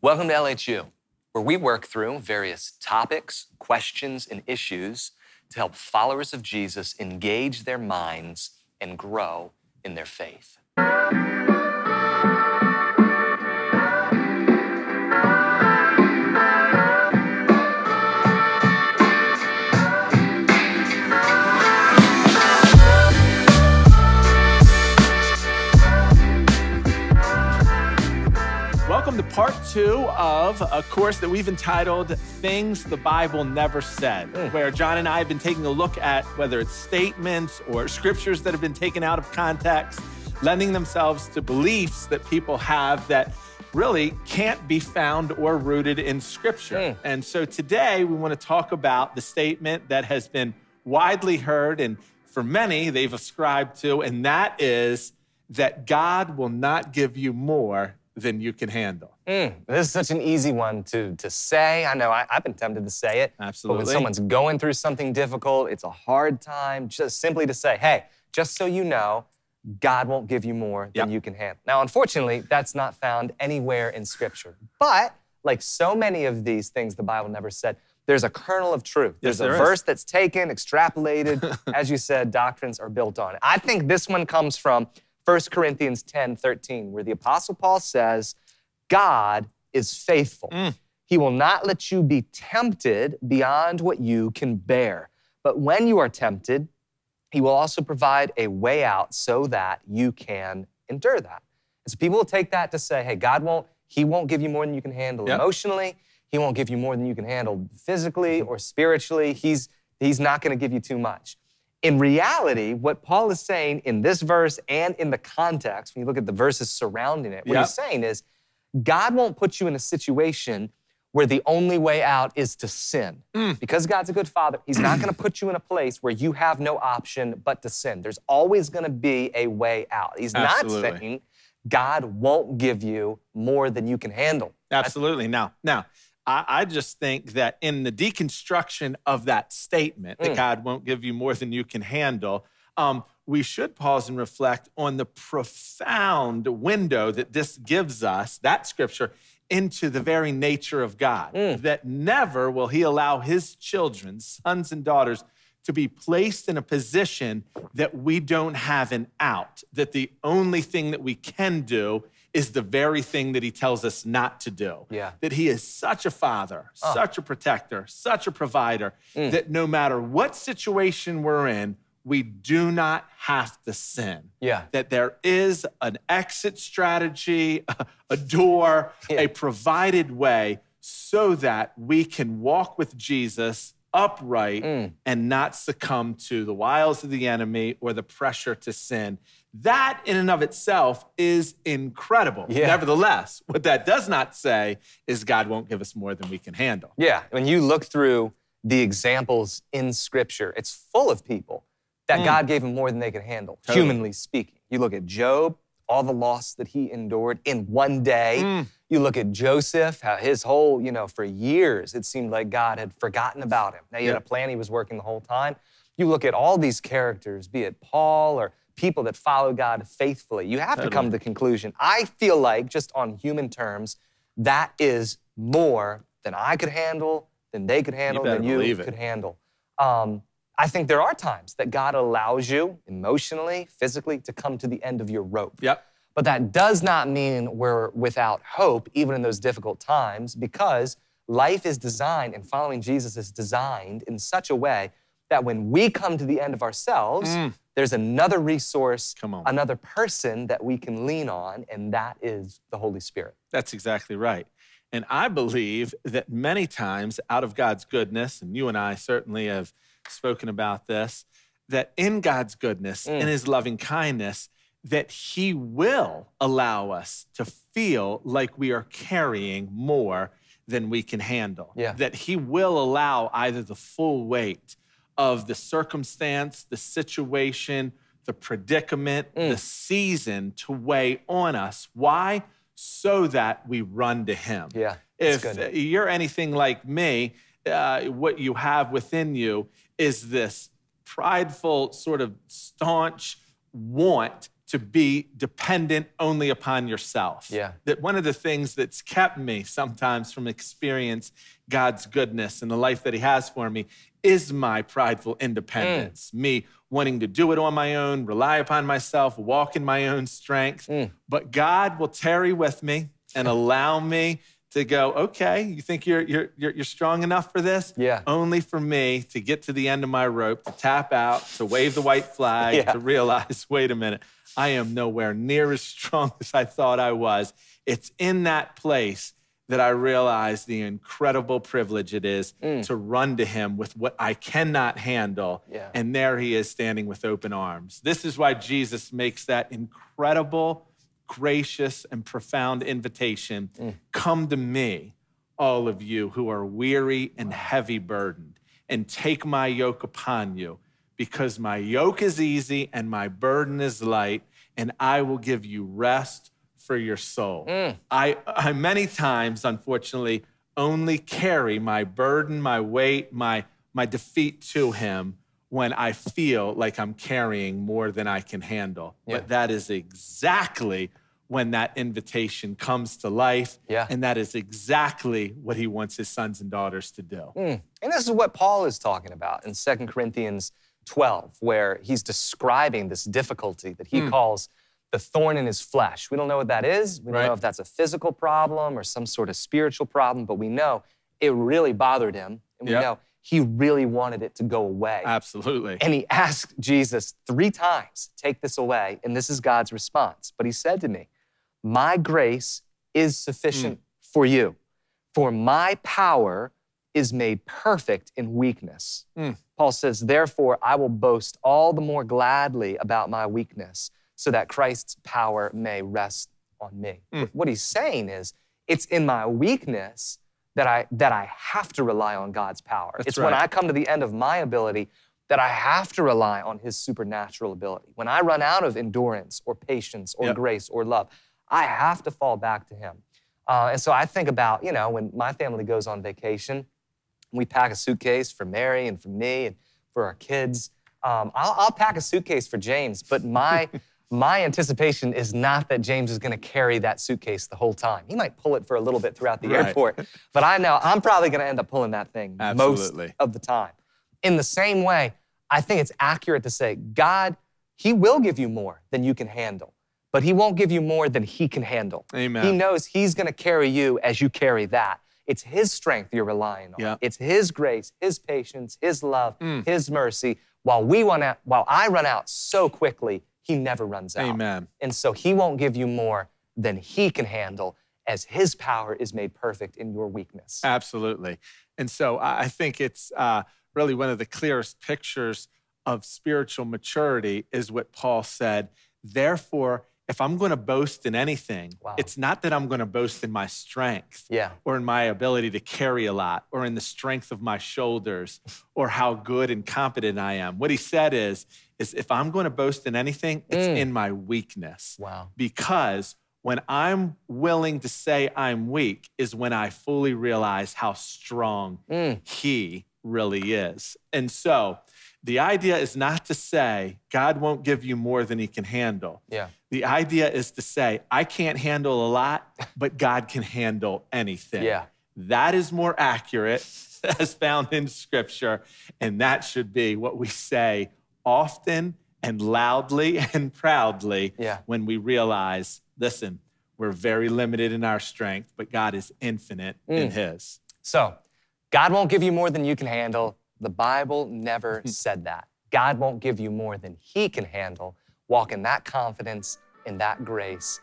Welcome to LHU, where we work through various topics, questions, and issues to help followers of Jesus engage their minds and grow in their faith. Two of a course that we've entitled Things the Bible Never Said, hmm. where John and I have been taking a look at whether it's statements or scriptures that have been taken out of context, lending themselves to beliefs that people have that really can't be found or rooted in scripture. Hmm. And so today we want to talk about the statement that has been widely heard and for many they've ascribed to, and that is that God will not give you more than you can handle. Mm, this is such an easy one to, to say. I know I, I've been tempted to say it. Absolutely. But when someone's going through something difficult, it's a hard time, just simply to say, hey, just so you know, God won't give you more than Yep. you can handle. Now, unfortunately, that's not found anywhere in Scripture. But like so many of these things the Bible never said, there's a kernel of truth. Yes, There's a there is. verse that's taken, extrapolated. As you said, doctrines are built on it. I think this one comes from 1 Corinthians 10 13, where the Apostle Paul says, God is faithful. Mm. He will not let you be tempted beyond what you can bear. But when you are tempted, he will also provide a way out so that you can endure that. And so people will take that to say, hey, God won't, He won't give you more than you can handle Yep. emotionally. He won't give you more than you can handle physically or spiritually. He's, he's not going to give you too much. In reality, what Paul is saying in this verse and in the context, when you look at the verses surrounding it, what Yep. he's saying is God won't put you in a situation where the only way out is to sin. Mm. Because God's a good father, He's not going to put you in a place where you have no option but to sin. There's always going to be a way out. He's Absolutely. not saying God won't give you more than you can handle. Absolutely. Now, now, I, I just think that in the deconstruction of that statement, that God won't give you more than you can handle, um, we should pause and reflect on the profound window that this gives us, that scripture, into the very nature of God. Hmm. That never will He allow His children, sons and daughters, to be placed in a position that we don't have an out, that the only thing that we can do is the very thing that he tells us not to do. Yeah. That he is such a father, ah. such a protector, such a provider, hmm. that no matter what situation we're in, we do not have to sin. Yeah. That there is an exit strategy, a door, Yeah. a provided way so that we can walk with Jesus upright Mm. and not succumb to the wiles of the enemy or the pressure to sin. That in and of itself is incredible. Yeah. Nevertheless, what that does not say is God won't give us more than we can handle. Yeah, when you look through the examples in Scripture, it's full of people that God gave them more than they could handle, Totally. humanly speaking. You look at Job, all the loss that he endured in one day. You look at Joseph, how his whole, you know, for years it seemed like God had forgotten about him. Now, he had a plan, he was working the whole time. You look at all these characters, be it Paul or people that follow God faithfully, you have to come to the conclusion. I feel like, just on human terms, that is more than I could handle, than they could handle, better than you could handle. Um, I think there are times that God allows you emotionally, physically, to come to the end of your rope. Yep. But that does not mean we're without hope, even in those difficult times, because life is designed and following Jesus is designed in such a way that when we come to the end of ourselves, mm. there's another resource, Come on. another person that we can lean on, and that is the Holy Spirit. That's exactly right. And I believe that many times, out of God's goodness, and you and I certainly have spoken about this, that in God's goodness, in His loving kindness, that He will allow us to feel like we are carrying more than we can handle. Yeah. That He will allow either the full weight of the circumstance, the situation, the predicament, the season to weigh on us. Why? So that we run to Him. Yeah, If good. you're anything like me, uh, what you have within you is this prideful, sort of staunch want to be dependent only upon yourself. Yeah. That one of the things that's kept me sometimes from experience God's goodness and the life that He has for me is my prideful independence, mm. me wanting to do it on my own, rely upon myself, walk in my own strength. Mm. But God will tarry with me and allow me to go, okay, you think you're, you're, you're, you're, strong enough for this? Yeah. Only for me to get to the end of my rope, to tap out, to wave the white flag, yeah. to realize, wait a minute, I am nowhere near as strong as I thought I was. It's in that place that I realize the incredible privilege it is mm. to run to him with what I cannot handle. Yeah. And there he is standing with open arms. This is why Jesus makes that incredible gracious and profound invitation mm. Come to me, all of you who are weary and heavy burdened, and take my yoke upon you, because my yoke is easy and my burden is light, and I will give you rest for your soul. Mm. I, I many times, unfortunately, only carry my burden, my weight, my, my defeat to him when I feel like I'm carrying more than I can handle. Yeah. But that is exactly when that invitation comes to life. Yeah. And that is exactly what he wants his sons and daughters to do. Mm. And this is what Paul is talking about in 2 Corinthians 12, where he's describing this difficulty that he mm. calls the thorn in his flesh. We don't know what that is. We don't right. know if that's a physical problem or some sort of spiritual problem, but we know it really bothered him. And we yep. know he really wanted it to go away. Absolutely. And he asked Jesus three times, Take this away. And this is God's response. But he said to me, My grace is sufficient mm. for you, for my power is made perfect in weakness. Mm. Paul says, Therefore, I will boast all the more gladly about my weakness, so that Christ's power may rest on me. Mm. What he's saying is, it's in my weakness that I, that I have to rely on God's power. That's it's right. when I come to the end of my ability that I have to rely on His supernatural ability. When I run out of endurance or patience or yep. grace or love, I have to fall back to Him. Uh, and so I think about, you know, when my family goes on vacation, we pack a suitcase for Mary and for me and for our kids. Um, I'll, I'll pack a suitcase for James, but my my anticipation is not that James is going to carry that suitcase the whole time. He might pull it for a little bit throughout the right. airport, but I know I'm probably going to end up pulling that thing Absolutely. most of the time. In the same way, I think it's accurate to say God, He will give you more than you can handle, but He won't give you more than He can handle. Amen. He knows He's going to carry you as you carry that. It's His strength you're relying on. Yeah. It's His grace, His patience, His love, mm. His mercy. While we run out, while I run out so quickly, he never runs out. Amen. And so he won't give you more than he can handle as his power is made perfect in your weakness. Absolutely. And so I think it's uh, really one of the clearest pictures of spiritual maturity is what Paul said. Therefore, if I'm going to boast in anything, wow. it's not that I'm going to boast in my strength yeah. or in my ability to carry a lot or in the strength of my shoulders or how good and competent I am. What he said is, is if I'm going to boast in anything, it's mm. in my weakness. Wow. Because when I'm willing to say I'm weak is when I fully realize how strong mm. he really is. And so the idea is not to say God won't give you more than he can handle. Yeah. The idea is to say I can't handle a lot, but God can handle anything. Yeah. That is more accurate as found in scripture. And that should be what we say often and loudly and proudly yeah. when we realize listen, we're very limited in our strength, but God is infinite mm. in His. So, God won't give you more than you can handle. The Bible never said that. God won't give you more than He can handle. Walk in that confidence, in that grace,